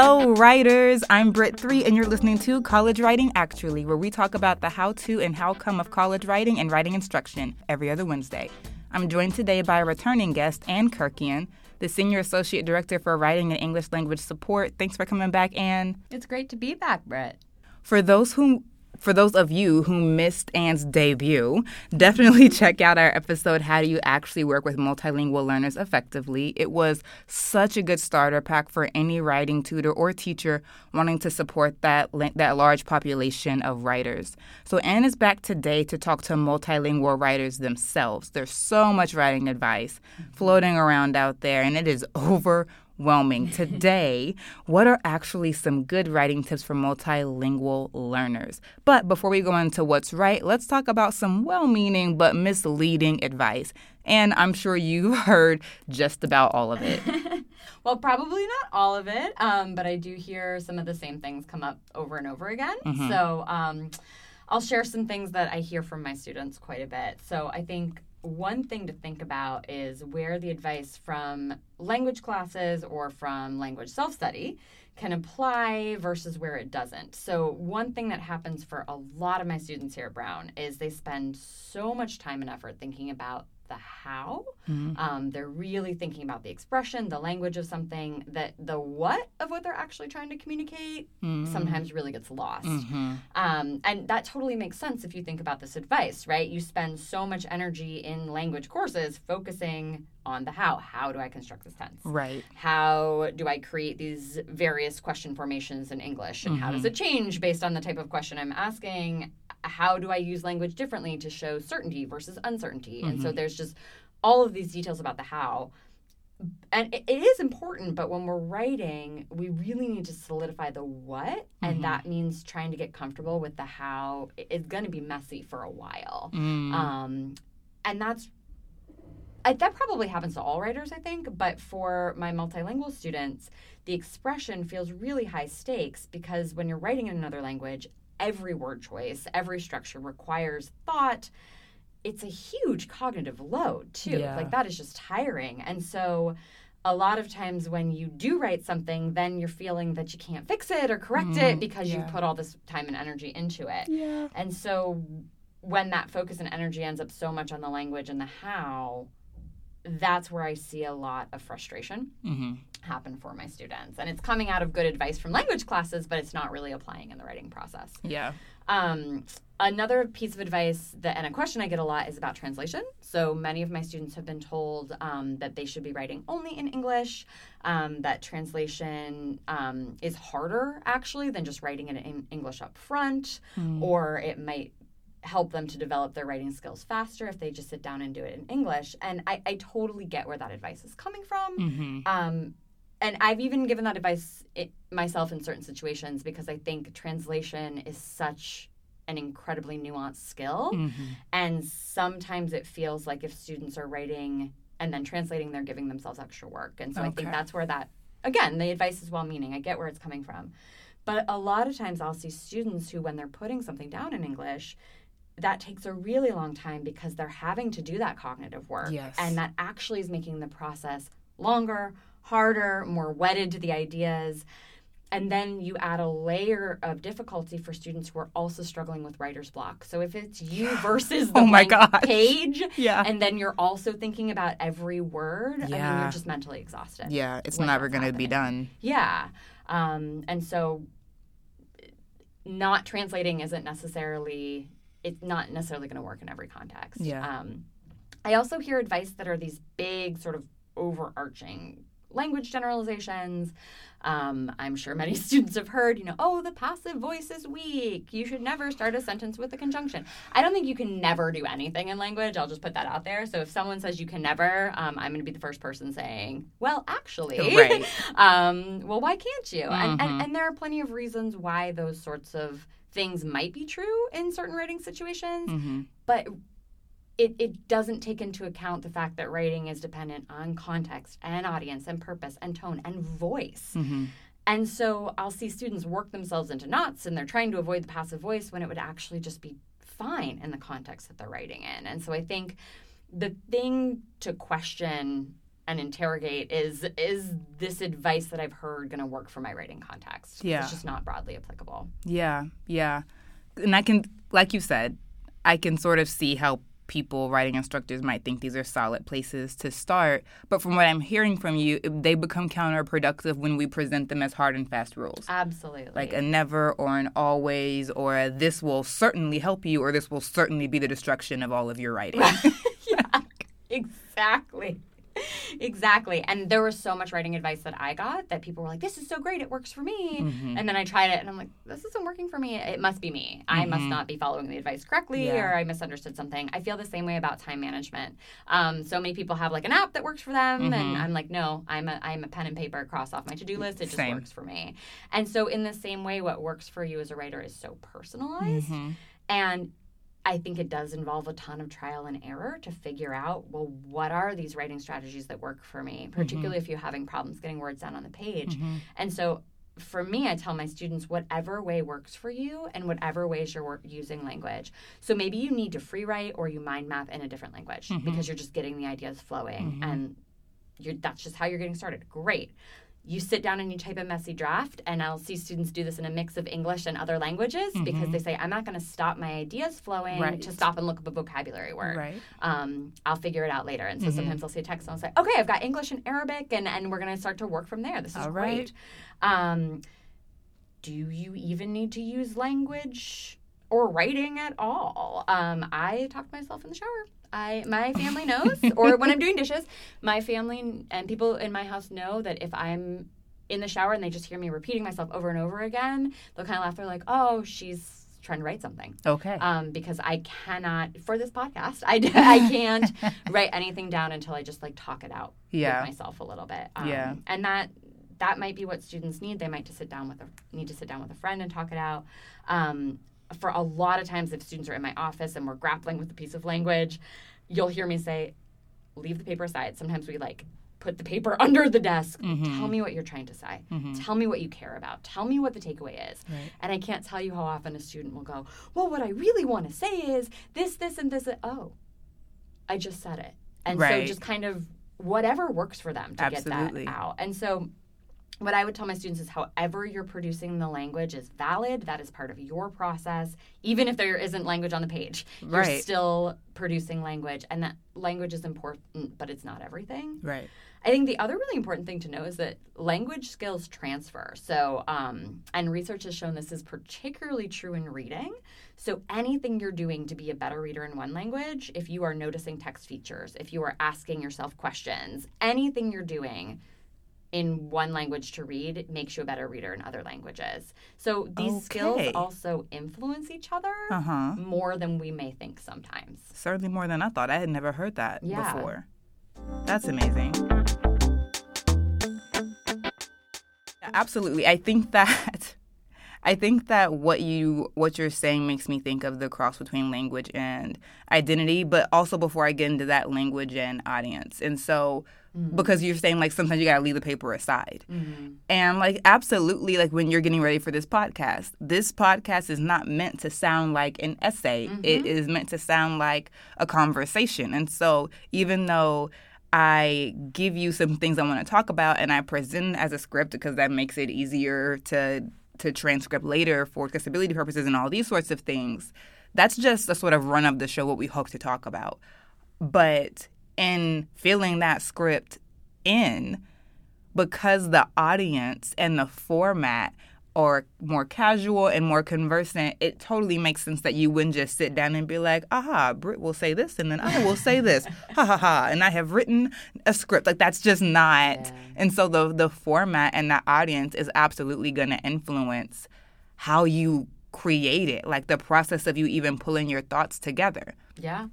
Hello, writers. I'm Britt 3, and you're listening to College Writing Actually, where we talk about the how to and how come of college writing and writing instruction every other Wednesday. I'm joined today by a returning guest, Anne Kerkian, the Senior Associate Director for Writing and English Language Support. Thanks for coming back, Anne. It's great to be back, Britt. For those who for those of you who missed Anne's debut, definitely check out our episode, How Do You Actually Work with Multilingual Learners Effectively? It was such a good starter pack for any writing tutor or teacher wanting to support that, that large population of writers. So, Anne is back today to talk to multilingual writers themselves. There's so much writing advice floating around out there, and it is over overwhelming. Today, what are actually some good writing tips for multilingual learners? But before we go into what's right, let's talk about some well meaning but misleading advice. And I'm sure you've heard just about all of it. well, probably not all of it, um, but I do hear some of the same things come up over and over again. Mm-hmm. So, um, I'll share some things that I hear from my students quite a bit. So, I think one thing to think about is where the advice from language classes or from language self study can apply versus where it doesn't. So, one thing that happens for a lot of my students here at Brown is they spend so much time and effort thinking about the how. Mm-hmm. Um, they're really thinking about the expression, the language of something, that the what of what they're actually trying to communicate mm-hmm. sometimes really gets lost. Mm-hmm. Um, and that totally makes sense if you think about this advice, right? You spend so much energy in language courses focusing on the how. How do I construct this tense? Right. How do I create these various question formations in English? And how does mm-hmm. it change based on the type of question I'm asking? How do I use language differently to show certainty versus uncertainty? Mm-hmm. And so mm-hmm. there's just all of these details about the how. And it, it is important, but when we're writing, we really need to solidify the what. And mm-hmm. that means trying to get comfortable with the how. It's going to be messy for a while. Mm. Um, and that's I, that probably happens to all writers, I think, but for my multilingual students, the expression feels really high stakes because when you're writing in another language, every word choice, every structure requires thought. It's a huge cognitive load, too. Yeah. Like, that is just tiring. And so, a lot of times when you do write something, then you're feeling that you can't fix it or correct mm, it because yeah. you've put all this time and energy into it. Yeah. And so, when that focus and energy ends up so much on the language and the how, that's where I see a lot of frustration mm-hmm. happen for my students. And it's coming out of good advice from language classes, but it's not really applying in the writing process. Yeah. Um, another piece of advice that, and a question I get a lot is about translation. So many of my students have been told um, that they should be writing only in English, um, that translation um, is harder actually than just writing it in English up front, mm. or it might help them to develop their writing skills faster if they just sit down and do it in English. And I, I totally get where that advice is coming from. Mm-hmm. Um, and I've even given that advice it, myself in certain situations because I think translation is such an incredibly nuanced skill. Mm-hmm. And sometimes it feels like if students are writing and then translating, they're giving themselves extra work. And so okay. I think that's where that, again, the advice is well meaning. I get where it's coming from. But a lot of times I'll see students who, when they're putting something down in English, that takes a really long time because they're having to do that cognitive work. Yes. And that actually is making the process longer, harder, more wedded to the ideas. And then you add a layer of difficulty for students who are also struggling with writer's block. So if it's you versus the oh my God. page, yeah. and then you're also thinking about every word, yeah. I mean, you're just mentally exhausted. Yeah, it's never going to be done. Yeah. Um, and so not translating isn't necessarily it's not necessarily going to work in every context. Yeah. Um, I also hear advice that are these big sort of overarching language generalizations. Um, I'm sure many students have heard, you know, oh, the passive voice is weak. You should never start a sentence with a conjunction. I don't think you can never do anything in language. I'll just put that out there. So if someone says you can never, um, I'm going to be the first person saying, well, actually, right. um, well, why can't you? Mm-hmm. And, and, and there are plenty of reasons why those sorts of things might be true in certain writing situations, mm-hmm. but it, it doesn't take into account the fact that writing is dependent on context and audience and purpose and tone and voice. Mm-hmm. And so I'll see students work themselves into knots and they're trying to avoid the passive voice when it would actually just be fine in the context that they're writing in. And so I think the thing to question and interrogate is is this advice that I've heard going to work for my writing context? Yeah. It's just not broadly applicable. Yeah, yeah. And I can, like you said, I can sort of see how people, writing instructors, might think these are solid places to start. But from what I'm hearing from you, they become counterproductive when we present them as hard and fast rules. Absolutely. Like a never or an always or a this will certainly help you or this will certainly be the destruction of all of your writing. yeah, exactly. exactly. And there was so much writing advice that I got that people were like, this is so great. It works for me. Mm-hmm. And then I tried it and I'm like, this isn't working for me. It must be me. I must not be following the advice correctly Mm-hmm. Yeah. or I misunderstood something. I feel the same way about time management. Um, so many people have like an app that works for them. And Mm-hmm. I'm like, no, I'm a, I'm a pen and paper cross off my to do list. It just Same. works for me. And so, in the same way, what works for you as a writer is so personalized. Mm-hmm. And I think it does involve a ton of trial and error to figure out, well, what are these writing strategies that work for me, mm-hmm. particularly if you're having problems getting words down on the page. Mm-hmm. And so for me, I tell my students whatever way works for you and whatever ways you're using language. So maybe you need to free write or you mind map in a different language mm-hmm. because you're just getting the ideas flowing and you're, that's just how you're getting started. Great. You sit down and you type a messy draft, and I'll see students do this in a mix of English and other languages because they say, I'm not going to stop my ideas flowing Right. to stop and look up a vocabulary word. Right. Um, I'll figure it out later. And so sometimes I'll see a text and I'll say, okay, I've got English and Arabic, and, and we're going to start to work from there. This is All great. Um, do you even need to use language or writing at all? Um, I talk to myself in the shower. I my family knows, or when I'm doing dishes, my family and people in my house know that if I'm in the shower and they just hear me repeating myself over and over again, they'll kind of laugh. They're like, "Oh, she's trying to write something." Okay. um, because I cannot for this podcast. I I can't write anything down until I just like talk it out Yeah. with myself a little bit. Um, Yeah. and that that might be what students need. They might to sit down with a need to sit down with a friend and talk it out. Um, for a lot of times, if students are in my office and we're grappling with a piece of language, you'll hear me say, "Leave the paper aside." Sometimes we like put the paper under the desk. Mm-hmm. Tell me what you're trying to say. Mm-hmm. Tell me what you care about. Tell me what the takeaway is. Right. And I can't tell you how often a student will go, Well, what I really want to say is this, this, and this. Oh, I just said it. And so just kind of whatever works for them to Absolutely. get that out. And so what I would tell my students is however you're producing the language is valid. That is part of your process. Even if there isn't language on the page, you're still producing language. And that language is important, but it's not everything. right. I think the other really important thing to know is that language skills transfer. So, um, and research has shown this is particularly true in reading. So, anything you're doing to be a better reader in one language, if you are noticing text features, if you are asking yourself questions, anything you're doing in one language to read makes you a better reader in other languages. So, these skills also influence each other Uh huh. more than we may think sometimes. Certainly more than I thought. I had never heard that Yeah. before. That's amazing. Absolutely. I think that I think that what you what you're saying makes me think of the cross between language and identity, but also before I get into that language and audience. And so Mm-hmm. because you're saying like sometimes you gotta leave the paper aside. Mm-hmm. And like absolutely like when you're getting ready for this podcast, this podcast is not meant to sound like an essay. Mm-hmm. It is meant to sound like a conversation. And so even though I give you some things I want to talk about and I present as a script because that makes it easier to to transcript later for accessibility purposes and all these sorts of things. That's just a sort of run of the show what we hope to talk about. But in filling that script in, because the audience and the format are more casual and more conversant, it totally makes sense that you wouldn't just sit down and be like, aha, Britt will say this and then I will say this. ha ha ha. And I have written a script. Like that's just not. Yeah. And so the the format and the audience is absolutely gonna influence how you create it, like the process of you even pulling your thoughts together Yeah.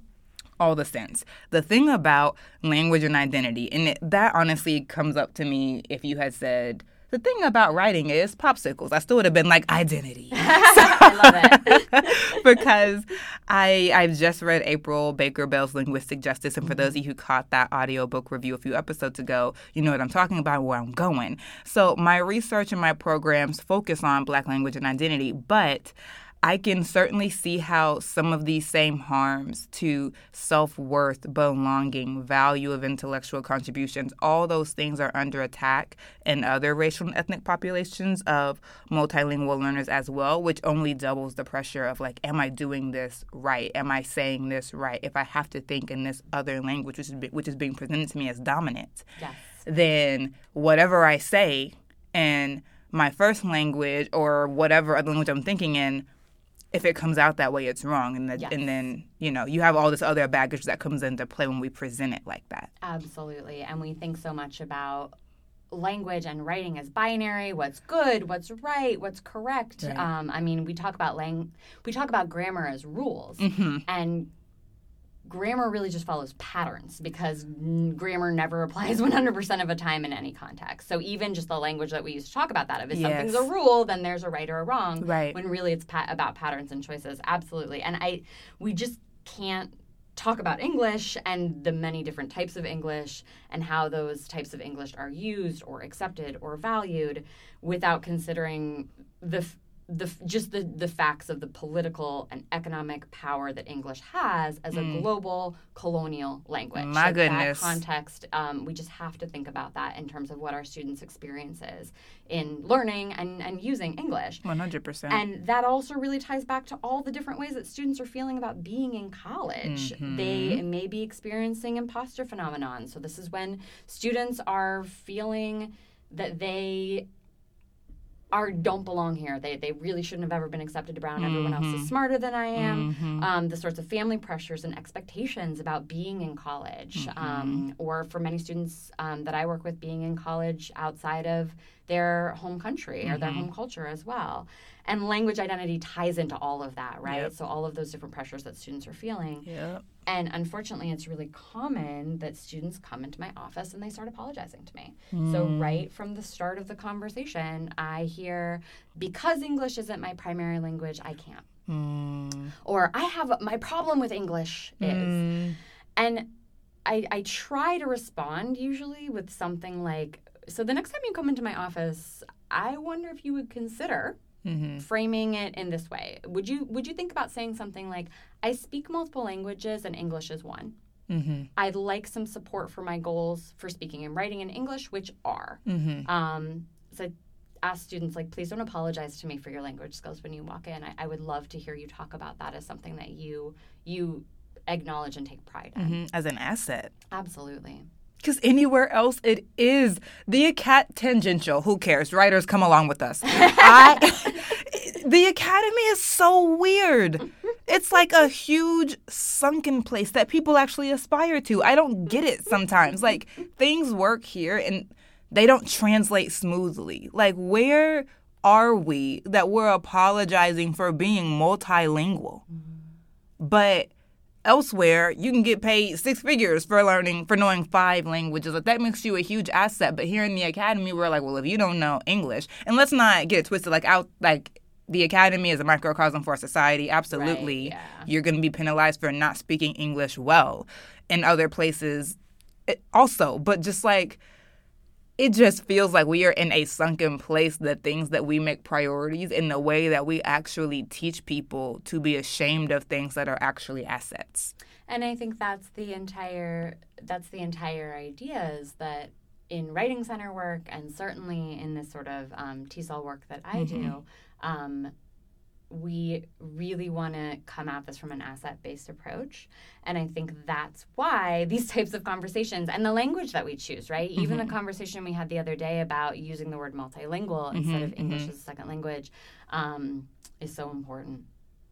All the sense. The thing about language and identity, and it, that honestly comes up to me if you had said, the thing about writing is popsicles. I still would have been like identity. I love it. because I I've just read April Baker Bell's Linguistic Justice, and for those of you who caught that audiobook review a few episodes ago, you know what I'm talking about, where I'm going. So my research and my programs focus on Black language and identity, but I can certainly see how some of these same harms to self worth, belonging, value of intellectual contributions, all those things are under attack in other racial and ethnic populations of multilingual learners as well, which only doubles the pressure of like, am I doing this right? Am I saying this right? If I have to think in this other language, which is, which is being presented to me as dominant, Yes. then whatever I say in my first language or whatever other language I'm thinking in, if it comes out that way, it's wrong. And, the, Yes. and then, you know, you have all this other baggage that comes into play when we present it like that. Absolutely. And we think so much about language and writing as binary what's good what's right what's correct Right. um, i mean we talk about lang- we talk about grammar as rules Mm-hmm. and grammar really just follows patterns because n- grammar never applies 100% of the time in any context so even just the language that we use to talk about that if Yes. something's a rule then there's a right or a wrong Right. when really it's pa- about patterns and choices absolutely and i we just can't talk about english and the many different types of english and how those types of english are used or accepted or valued without considering the f- the just the the facts of the political and economic power that English has as a global colonial language. Mm. My Like, goodness. That context, um, we just have to think about that in terms of what our students' experience is in learning and, and using English. 100%. And that also really ties back to all the different ways that students are feeling about being in college. Mm-hmm. They may be experiencing imposter phenomenon. So this is when students are feeling that they are don't belong here. They they really shouldn't have ever been accepted around. Everyone else Mm-hmm. is smarter than I am. Um, the sorts of family pressures and expectations about being in college, Mm-hmm. um, or for many students um, that I work with, being in college outside of their home country or their Mm-hmm. home culture as well. And language identity ties into all of that, right? Yep. So all of those different pressures that students are feeling. Yep. And unfortunately, it's really common that students come into my office and they start apologizing to me. So, right from the start of the conversation, I hear, because English isn't my primary language, I can't. Mm. Or I have my problem with English is. Mm. And I, I try to respond usually with something like, so the next time you come into my office, I wonder if you would consider Mhm. framing it in this way. Would you would you think about saying something like, I speak multiple languages and English is one. Mhm. I'd like some support for my goals for speaking and writing in English, which are. Mhm. Um, so I ask students like, please don't apologize to me for your language skills when you walk in. I, I would love to hear you talk about that as something that you you acknowledge and take pride in. Mhm. As an asset. Absolutely. Because anywhere else it is. The Acad tangential. Who cares? Writers, come along with us. I, the Academy is so weird. It's like a huge sunken place that people actually aspire to. I don't get it sometimes. Like things work here and they don't translate smoothly. Like where are we that we're apologizing for being multilingual? Mm-hmm. But elsewhere you can get paid six figures for learning for knowing five languages. Like that makes you a huge asset. But here in the academy we're like well if you don't know english and let's not get it twisted like out like the academy is a microcosm for society. Absolutely yeah. you're going to be penalized for not speaking english well in other places it, also. But just like it just feels like we are in a sunken place the things that we make priorities in the way that we actually teach people to be ashamed of things that are actually assets. And I think that's the entire that's the entire idea is that in writing center work and certainly in this sort of um, TESOL work that I do, um, we really want to come at this from an asset based approach. And I think that's why these types of conversations and the language that we choose, right? Even the mm-hmm. conversation we had the other day about using the word multilingual mm-hmm, instead of mm-hmm. English as a second language um, is so important.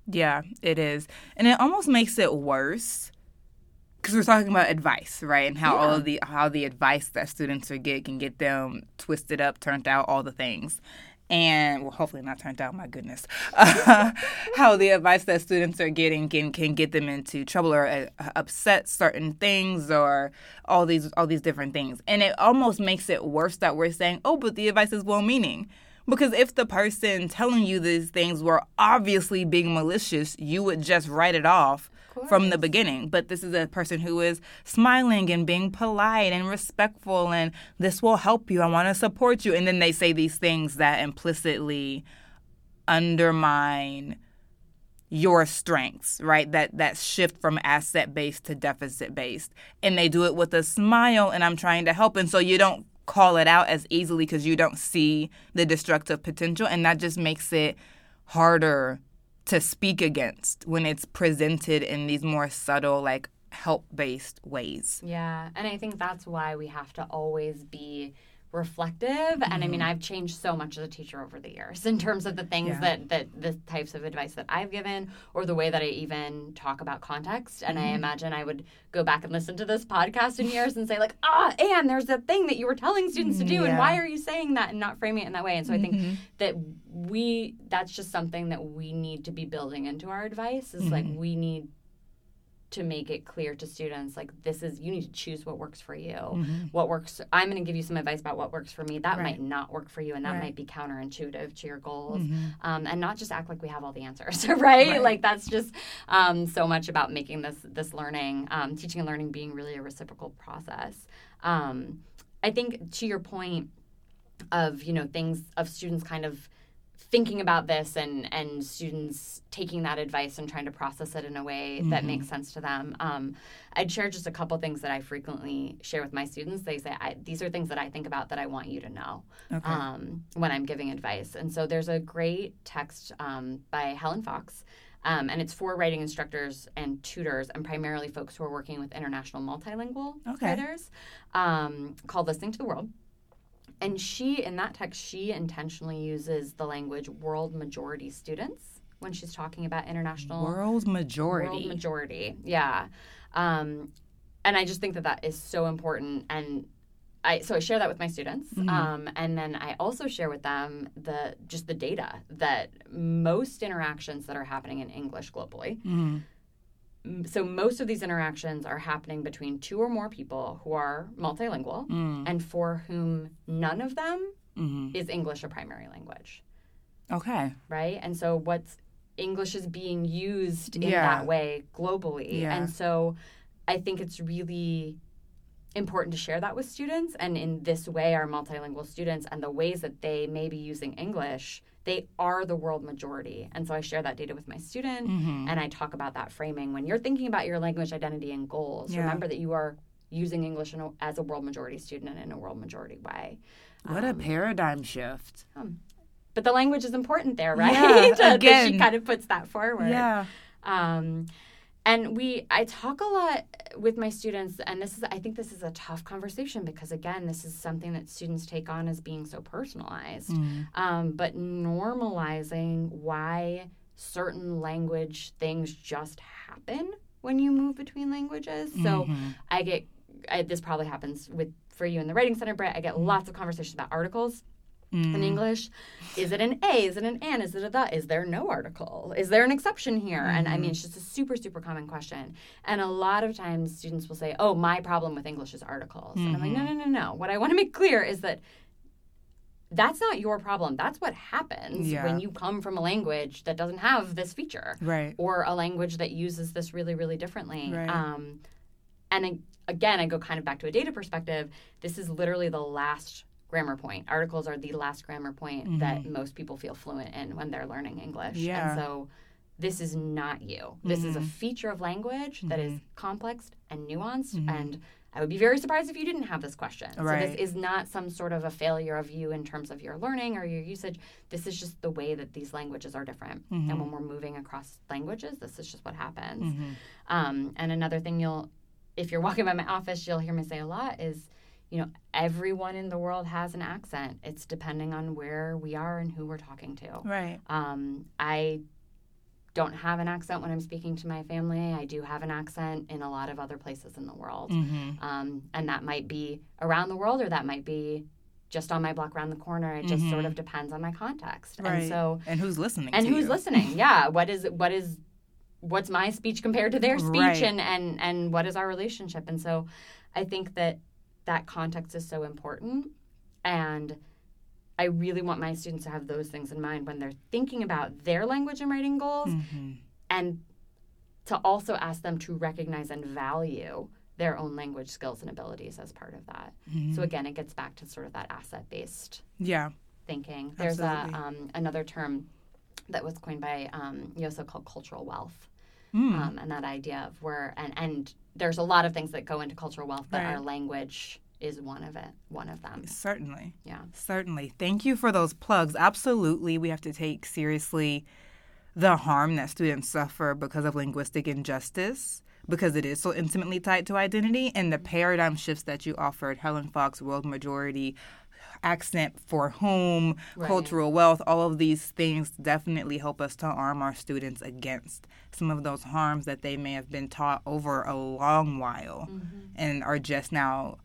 Yeah, it is. And it almost makes it worse because we're talking about advice, right? And how all of the how the advice that students are get can get them twisted up, turned out, all the things. And well, hopefully not turned out. My goodness, how the advice that students are getting can can get them into trouble or uh, upset certain things or all these all these different things. And it almost makes it worse that we're saying, oh, but the advice is well meaning. Because if the person telling you these things were obviously being malicious, you would just write it off from the beginning. But this is a person who is smiling and being polite and respectful, and this will help you. I want to support you. And then they say these things that implicitly undermine your strengths, right? That that shift from asset based to deficit based. And they do it with a smile and I'm trying to help and so you don't call it out as easily because you don't see the destructive potential and that just makes it harder to speak against when it's presented in these more subtle like help based ways. Yeah, and I think that's why we have to always be reflective mm-hmm. and i mean mm-hmm. i've changed so much as a teacher over the years in terms of the things yeah. that that the types of advice that i've given or the way that i even talk about context and mm-hmm. i imagine i would go back and listen to this podcast in years and say like ah and there's a thing that you were telling students to do yeah. and why are you saying that and not framing it in that way and so i think mm-hmm. that we that's just something that we need to be building into our advice is mm-hmm. like we need to make it clear to students like this is you need to choose what works for you mm-hmm. what works i'm going to give you some advice about what works for me that right. might not work for you and that right. might be counterintuitive to your goals mm-hmm. um, and not just act like we have all the answers right, right. like that's just um, so much about making this this learning um, teaching and learning being really a reciprocal process um, i think to your point of you know things of students kind of thinking about this and and students taking that advice and trying to process it in a way mm-hmm. that makes sense to them. Um, I'd share just a couple things that I frequently share with my students. They say these are things that I think about that I want you to know okay. um, when I'm giving advice. And so there's a great text um, by Helen Fox. Um, and it's for writing instructors and tutors, and primarily folks who are working with international multilingual okay. writers, um, called "Listening to the World." And she, in that text, she intentionally uses the language world majority students when she's talking about international world majority. World majority, yeah. Um, and I just think that that is so important. And I so I share that with my students, mm-hmm. um, and then I also share with them the just the data that most interactions that are happening in English globally. Mm-hmm so most of these interactions are happening between two or more people who are multilingual mm. and for whom none of them mm-hmm. is english a primary language okay right and so what's english is being used in yeah. that way globally yeah. and so i think it's really important to share that with students and in this way our multilingual students and the ways that they may be using english they are the world majority. And so I share that data with my student mm-hmm. and I talk about that framing. When you're thinking about your language identity and goals, yeah. remember that you are using English a, as a world majority student and in a world majority way. What um, a paradigm shift. Um, but the language is important there, right? Yeah, again. she kind of puts that forward. Yeah. Um, and we i talk a lot with my students and this is i think this is a tough conversation because again this is something that students take on as being so personalized mm. um, but normalizing why certain language things just happen when you move between languages mm-hmm. so i get I, this probably happens with for you in the writing center brett i get mm. lots of conversations about articles mm. in English. Is it an A? Is it an an? Is it a the? Is there no article? Is there an exception here? Mm-hmm. And I mean, mm-hmm. it's just a super, super common question. And a lot of times students will say, oh, my problem with English is articles. Mm-hmm. And I'm like, no, mm-hmm. no, no, no. What I want to make clear is that that's not your problem. That's what happens yeah. when you come from a language that doesn't have this feature, right? Or a language that uses this really, really differently. Right. Um, and again, I go kind of back to a data perspective. This is literally the last grammar point. Articles are the last grammar point mm-hmm. that most people feel fluent in when they're learning English. Yeah. And so this is not you. This mm-hmm. is a mm-hmm. feature of language that is mm-hmm. complex and nuanced mm-hmm. and I would be very surprised if you didn't have this question. Right. So this is not some sort of a failure of you in terms of your learning or your usage. This is just the way that these languages are different. Mm-hmm. And when we're moving across languages, this is just what happens. Mm-hmm. Um, and another thing you'll, if you're walking by my office, you'll hear me say a lot is you know, everyone in the world has an accent. It's depending on where we are and who we're talking to. Right. Um, I don't have an accent when I'm speaking to my family. I do have an accent in a lot of other places in the world. Mm-hmm. Um, and that might be around the world or that might be just on my block around the corner. It just mm-hmm. sort of depends on my context. Right. And so And who's listening And who's you. listening. Yeah. What is what is what's my speech compared to their speech right. and, and and what is our relationship? And so I think that that context is so important. And I really want my students to have those things in mind when they're thinking about their language and writing goals mm-hmm. and to also ask them to recognize and value their own language skills and abilities as part of that. Mm-hmm. So again, it gets back to sort of that asset based yeah thinking. There's a um, another term that was coined by um, Yosso called cultural wealth. Mm. Um, and that idea of where and and there's a lot of things that go into cultural wealth, but Right. our language is one of it, one of them. Certainly. Yeah. Certainly. Thank you for those plugs. Absolutely. We have to take seriously the harm that students suffer because of linguistic injustice, because it is so intimately tied to identity, and the paradigm shifts that you offered Helen Fox, world majority, accent for whom, Right. cultural wealth, all of these things definitely help us to arm our students against some of those harms that they may have been taught over a long while mm-hmm. and are just now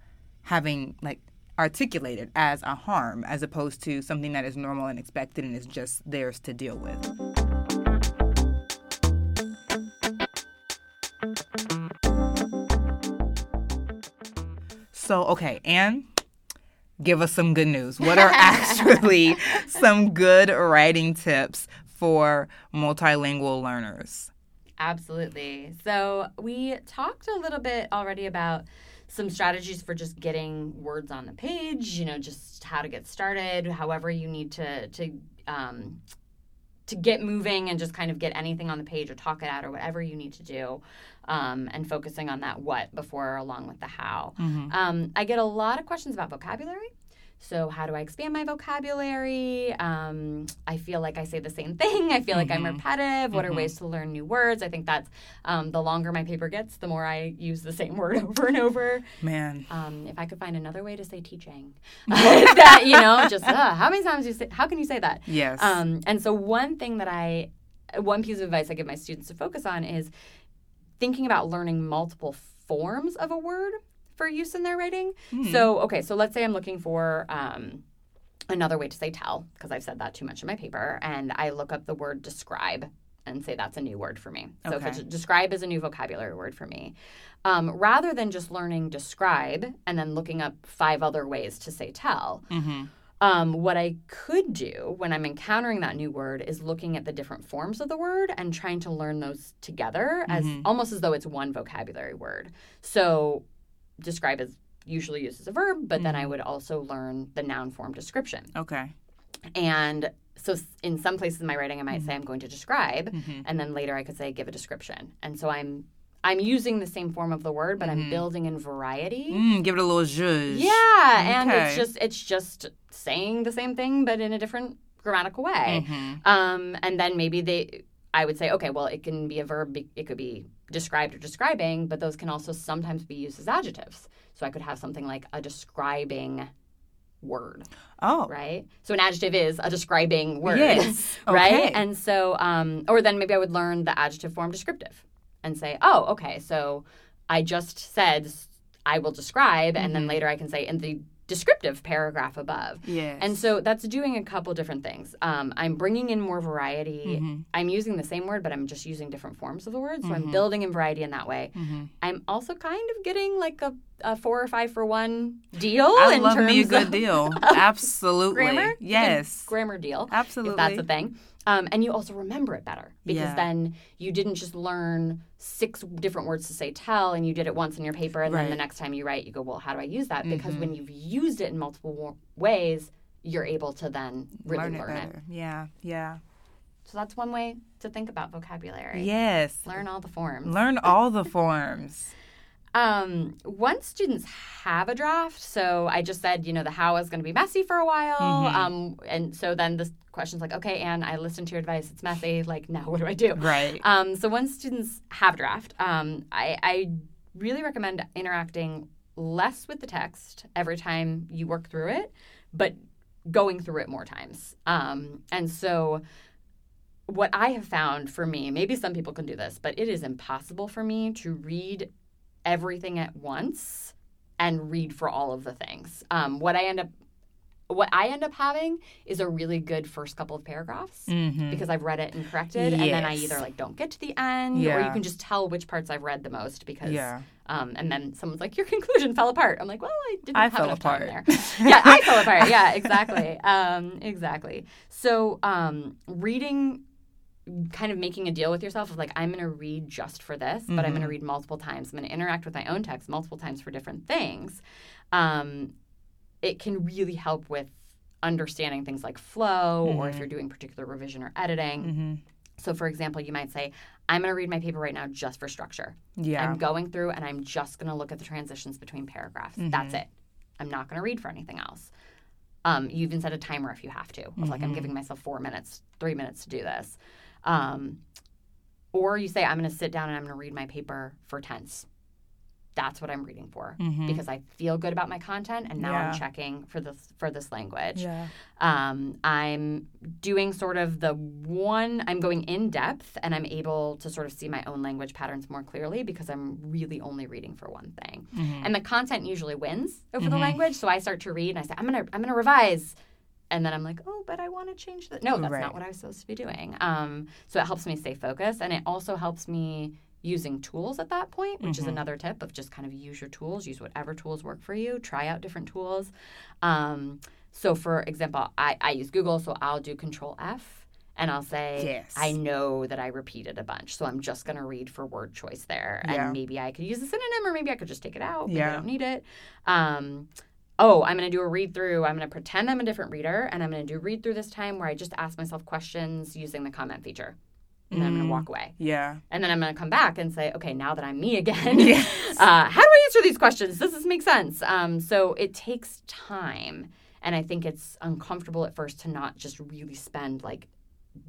having like articulated as a harm as opposed to something that is normal and expected and is just theirs to deal with. So, okay, Anne, give us some good news. What are actually some good writing tips for multilingual learners? Absolutely. So we talked a little bit already about some strategies for just getting words on the page. You know, just how to get started. However, you need to to um, to get moving and just kind of get anything on the page or talk it out or whatever you need to do, um, and focusing on that what before along with the how. Um, I get a lot of questions about vocabulary. So, how do I expand my vocabulary? Um, I feel like I say the same thing. I feel like I'm repetitive. What are ways to learn new words? I think that's um, the longer my paper gets, the more I use the same word over and over. Man, Um, if I could find another way to say teaching, that you know, just uh, how many times you say, how can you say that? yes. Um, and so one thing that I, one piece of advice I give my students to focus on is thinking about learning multiple forms of a word for use in their writing. So, okay, so let's say I'm looking for um, another way to say tell, because I've said that too much in my paper, and I look up the word describe and say that's a new word for me. So, if Okay. it's, describe is a new vocabulary word for me. Um, rather than just learning describe and then looking up five other ways to say tell, mm-hmm. um, what I could do when I'm encountering that new word is looking at the different forms of the word and trying to learn those together as almost as though it's one vocabulary word. So, describe as usually used as a verb, but then I would also learn the noun form description. Okay. And so, in some places in my writing, I might Mm-hmm. say I'm going to describe, and then later I could say give a description. And so I'm I'm using the same form of the word, but I'm building in variety. Mm, give it a little zhuzh. Yeah, and it's just it's just saying the same thing but in a different grammatical way. Mhm. Um, and then maybe they, I would say, okay, well, it can be a verb. It could be described or describing, but those can also sometimes be used as adjectives. So I could have something like a describing word, Oh. right? So an adjective is a describing word, Yes. right? Okay. And so, um, or then maybe I would learn the adjective form descriptive and say, oh, okay, so I just said I will describe, and Mm-hmm. then later I can say in the descriptive paragraph above. Yes. And so that's doing a couple different things. Um, I'm bringing in more variety. Mhm. I'm using the same word, but I'm just using different forms of the word. So Mm-hmm. I'm building in variety in that way. I'm also kind of getting like a, a four or five for one deal. I in love me a terms good of deal. Absolutely. grammar. Yes. grammar deal. Absolutely. If that's a thing. Um, and you also remember it better because Yeah. then you didn't just learn six different words to say tell and you did it once in your paper and then the next time you write you go well how do i use that because when you've used it in multiple wa- ways you're able to then really learn learn, it it. Yeah. Yeah. so that's one way to think about vocabulary Yes. learn all the forms Learn all the forms. Um, once students have a draft, so I just said, you know, the how is going to be messy for a while. Um, and so then the question's like, okay, Anne, I listened to your advice. It's messy. Like, now what do I do? Right. Um, so once students have a draft, um, I, I really recommend interacting less with the text every time you work through it, but going through it more times. Um, and so what I have found for me, maybe some people can do this, but it is impossible for me to read everything at once and read for all of the things. Um, what I end up what I end up having is a really good first couple of paragraphs Mm-hmm. because I've read it and corrected, and then I either like don't get to the end, or you can just tell which parts I've read the most because. Yeah. Um, and then someone's like, "Your conclusion fell apart." I'm like, "Well, I didn't I have fell enough time apart. there." yeah, I fell apart. Yeah, exactly. Um, exactly. So, um, reading, kind of making a deal with yourself of like, I'm going to read just for this, but I'm going to read multiple times. I'm going to interact with my own text multiple times for different things. Um, it can really help with understanding things like flow or Mm-hmm. if you're doing particular revision or editing. So, for example, you might say, I'm going to read my paper right now just for structure. Yeah. I'm going through and I'm just going to look at the transitions between paragraphs. That's it. I'm not going to read for anything else. Um, you even set a timer if you have to. Of like, I'm giving myself four minutes, three minutes to do this. Um, or you say, I'm going to sit down and I'm going to read my paper for tense. That's what I'm reading for because I feel good about my content, and now Yeah. I'm checking for this for this language. Yeah. Um, I'm doing sort of the one, I'm going in depth and I'm able to sort of see my own language patterns more clearly because I'm really only reading for one thing. And the content usually wins over the language. So I start to read and I say, I'm going to, I'm going to revise. And then I'm like, oh, but I want to change that. No, that's Right. not what I was supposed to be doing. Um, so it helps me stay focused. And it also helps me using tools at that point, which is another tip of just kind of use your tools, use whatever tools work for you, try out different tools. Um, so, for example, I, I use Google, so I'll do Control F and I'll say, Yes. I know that I repeated a bunch, so I'm just going to read for word choice there. Yeah. And maybe I could use a synonym or maybe I could just take it out. Yeah. I don't need it. Um, oh, I'm going to do a read through. I'm going to pretend I'm a different reader and I'm going to do read through this time where I just ask myself questions using the comment feature. And then I'm going to walk away. Yeah. And then I'm going to come back and say, okay, now that I'm me again, Yes. uh, how do I answer these questions? Does this make sense? Um, so it takes time. And I think it's uncomfortable at first to not just really spend like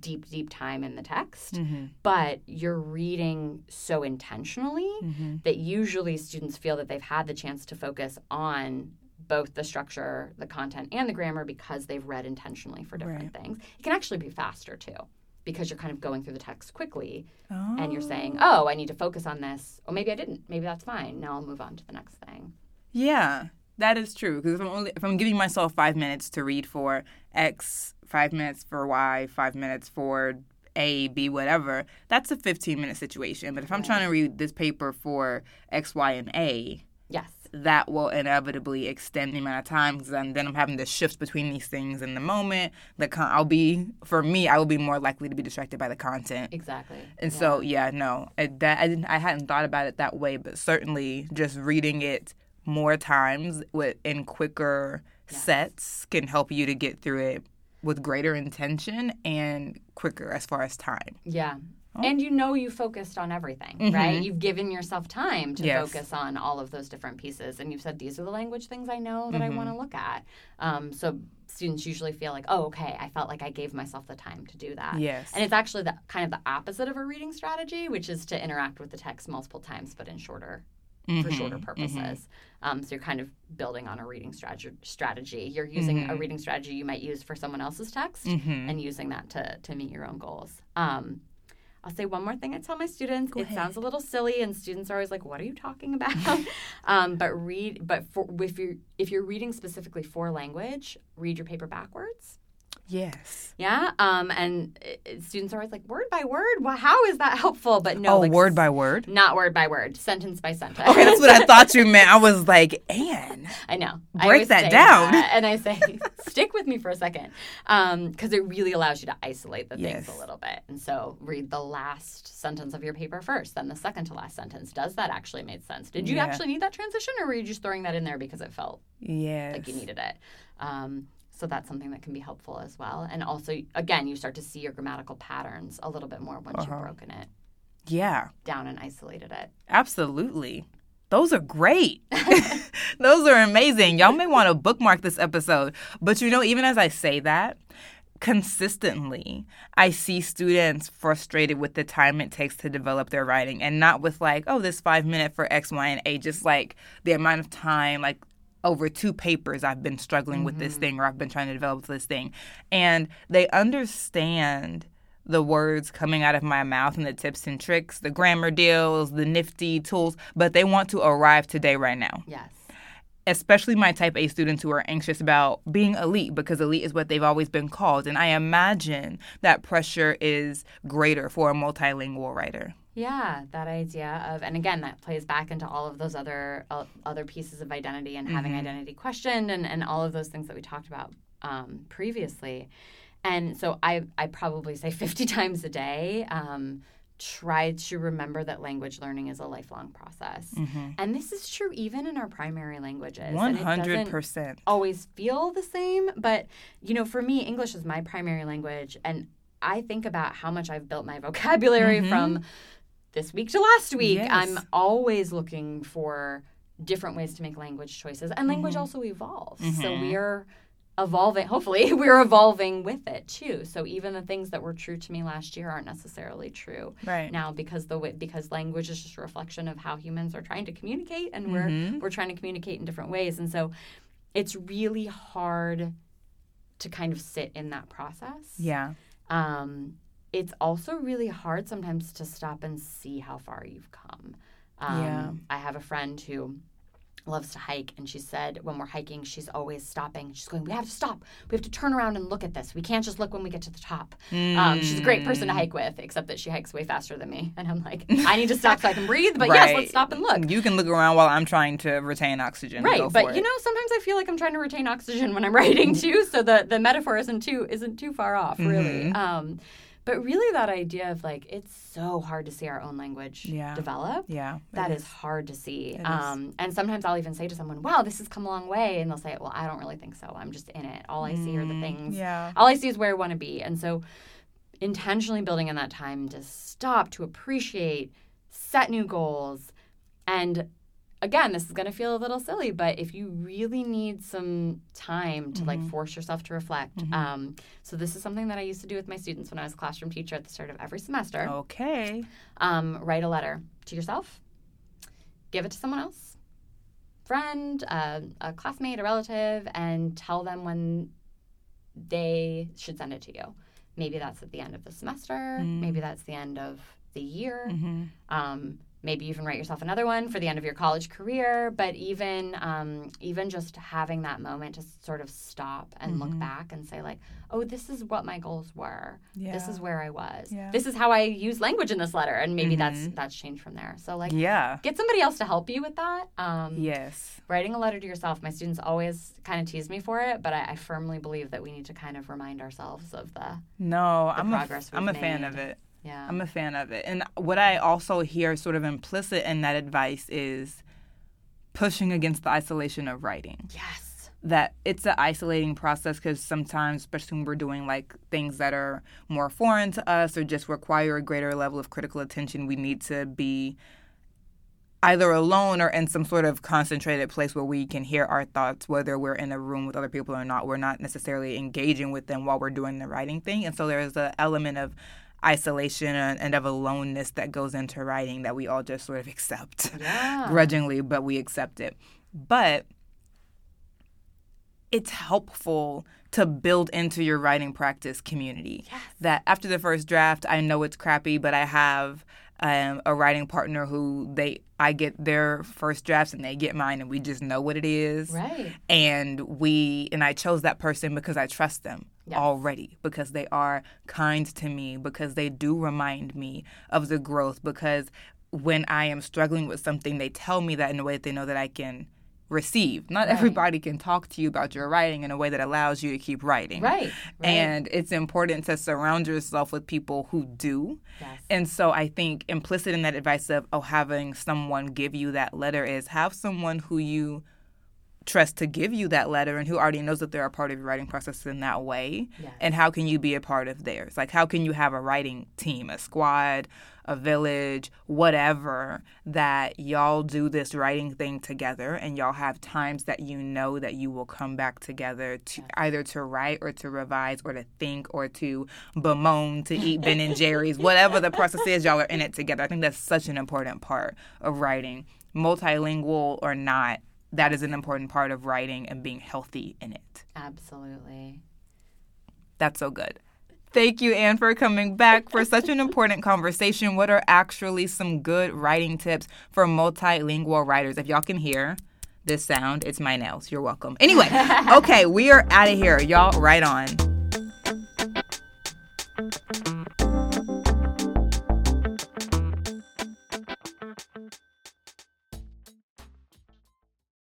deep, deep time in the text, Mm-hmm. but you're reading so intentionally Mm-hmm. that usually students feel that they've had the chance to focus on both the structure, the content, and the grammar because they've read intentionally for different things. It can actually be faster too because you're kind of going through the text quickly Oh. and you're saying, oh. oh, I need to focus on this. Or maybe I didn't. Maybe that's fine. Now I'll move on to the next thing. Yeah, that is true. Because if I'm only if I'm giving myself five minutes to read for X, five minutes for Y, five minutes for A, B, whatever, that's a 15 minute situation. But if I'm trying to read this paper for X, Y, and A, Yes. That will inevitably extend the amount of time because then, then I'm having to shift between these things in the moment. The con- I'll be for me, I will be more likely to be distracted by the content. Exactly. And so, yeah, no, I, that I didn't. I hadn't thought about it that way, but certainly just reading it more times with in quicker sets can help you to get through it with greater intention and quicker as far as time. Yeah. And you know you focused on everything, right? You've given yourself time to Yes. focus on all of those different pieces. And you've said, these are the language things I know that I want to look at. Um, so students usually feel like, oh, okay, I felt like I gave myself the time to do that. Yes. And it's actually the kind of the opposite of a reading strategy, which is to interact with the text multiple times, but in shorter for shorter purposes. Um, so you're kind of building on a reading strategy. Strategy. You're using a reading strategy you might use for someone else's text, and using that to to meet your own goals. Um, I'll say one more thing I tell my students. it sounds a little silly, and students are always like, "What are you talking about?" um, but read, but for if you if you're reading specifically for language, read your paper backwards. Yes. Yeah. Um, and uh, students are always like, "Word by word? Well, how is that helpful?" But no, oh, like, word by word. not word by word, sentence by sentence. Okay, that's what I thought you meant. I was like, Anne. I know. I Break always that down. that, and I say, stick with me for a second, because it really allows you to isolate the things Yes. a little bit. And so, read the last sentence of your paper first, then the second to last sentence. Does that actually make sense? Did you Yeah. actually need that transition, or were you just throwing that in there because it felt Yes. like you needed it? Um, so that's something that can be helpful as well. And also, again, you start to see your grammatical patterns a little bit more once Uh-huh. you've broken it Yeah. down and isolated it. Absolutely. Those are great. Those are amazing. Y'all may want to bookmark this episode. But you know, even as I say that, consistently, I see students frustrated with the time it takes to develop their writing and not with like, oh, this five minute for X, Y, and A, just like the amount of time, like over two papers I've been struggling with this mm-hmm. thing or I've been trying to develop this thing. And they understand the words coming out of my mouth and the tips and tricks, the grammar deals, the nifty tools, but they want to arrive today right now. Yes. Especially my type A students who are anxious about being elite because elite is what they've always been called. And I imagine that pressure is greater for a multilingual writer. Yeah, that idea of, and again, that plays back into all of those other uh, other pieces of identity and having identity questioned, and, and all of those things that we talked about um, previously. And so I I probably say fifty times a day. Um, try to remember that language learning is a lifelong process. Mm-hmm. And this is true even in our primary languages. One and it hundred doesn't percent. always feel the same, but you know, for me English is my primary language and I think about how much I've built my vocabulary Mhm. from this week to last week. Yes. I'm always looking for different ways to make language choices. And language Mhm. also evolves. So Mhm. we're evolving hopefully we're evolving with it too so even the things that were true to me last year aren't necessarily true Right. now because the way, because language is just a reflection of how humans are trying to communicate and we're Mhm. we're trying to communicate in different ways and so it's really hard to kind of sit in that process Yeah. um, it's also really hard sometimes to stop and see how far you've come. Um, Yeah. I have a friend who loves to hike, and she said when we're hiking, she's always stopping. She's going, We have to stop. We have to turn around and look at this. We can't just look when we get to the top. Um, she's a great person to Mm. hike with, except that she hikes way faster than me. And I'm like, I need to stop so I can breathe, but yes, let's stop and look. You can look around while I'm trying to retain oxygen. Right, but you know, sometimes I feel like I'm trying to retain oxygen when I'm writing too, so the the metaphor isn't too isn't too far off, really. Mhm. Um, but really, that idea of like it's so hard to see our own language Yeah. develop. Yeah. That is hard to see. Is. Um, and sometimes I'll even say to someone, "Wow, this has come a long way," and they'll say, "Well, I don't really think so. I'm just in it. All I see are the Mm, things. Yeah. All I see is where I want to be." And so, intentionally building in that time to stop, to appreciate, set new goals, and again, this is going to feel a little silly, but if you really need some time to like Mhm. force yourself to reflect, Mhm. um, so this is something that I used to do with my students when I was a classroom teacher at the start of every semester. Okay. Um, write a letter to yourself, give it to someone else, friend, uh, a classmate, a relative, and tell them when they should send it to you. Maybe that's at the end of the semester. Mm. Maybe that's the end of the year. hmm Um, maybe even write yourself another one for the end of your college career. But even um, even just having that moment to sort of stop and look Mhm. back and say like, oh, this is what my goals were. Yeah. This is where I was. Yeah. This is how I use language in this letter, and maybe that's Mhm. that's changed from there. So like. Yeah. Get somebody else to help you with that. Um, Yes. Writing a letter to yourself. My students always kind of tease me for it, but I, I firmly believe that we need to kind of remind ourselves of the No, I'm a, progress I'm a we've fan of it. Yeah. I'm a fan of it. And what I also hear sort of implicit in that advice is pushing against the isolation of writing. yes. That it's an isolating process because sometimes, especially when we're doing like things that are more foreign to us or just require a greater level of critical attention, we need to be either alone or in some sort of concentrated place where we can hear our thoughts, whether we're in a room with other people or not. We're not necessarily engaging with them while we're doing the writing thing. And so there's an element of isolation and, of aloneness that goes into writing that we all just sort of accept Yeah. grudgingly, but we accept it. But it's helpful to build into your writing practice community. Yes. That after the first draft, I know it's crappy, but I have um, a writing partner who they I get their first drafts and they get mine, and we just know what it is. Right. And we and I chose that person because I trust them Yes. already because they are kind to me because they do remind me of the growth because when I am struggling with something they tell me that in a way that they know that I can receive. Not Right. everybody can talk to you about your writing in a way that allows you to keep writing. Right. right. And it's important to surround yourself with people who do. yes. And so I think implicit in that advice of oh having someone give you that letter is have someone who you trust to give you that letter and who already knows that they're a part of your writing process in that way. Yes. And how can you be a part of theirs? Like how can you have a writing team, a squad, a village, whatever that y'all do this writing thing together and y'all have times that you know that you will come back together to either to write or to revise or to think or to bemoan, to eat Ben and Jerry's, whatever the process is, y'all are in it together. I think that's such an important part of writing. Multilingual or not, that is an important part of writing and being healthy in it. Absolutely. That's so good. Thank you, Anne, for coming back for such an important conversation. What are actually some good writing tips for multilingual writers? If y'all can hear this sound, it's my nails. You're welcome. Anyway, okay, we are out of here. Y'all, right on.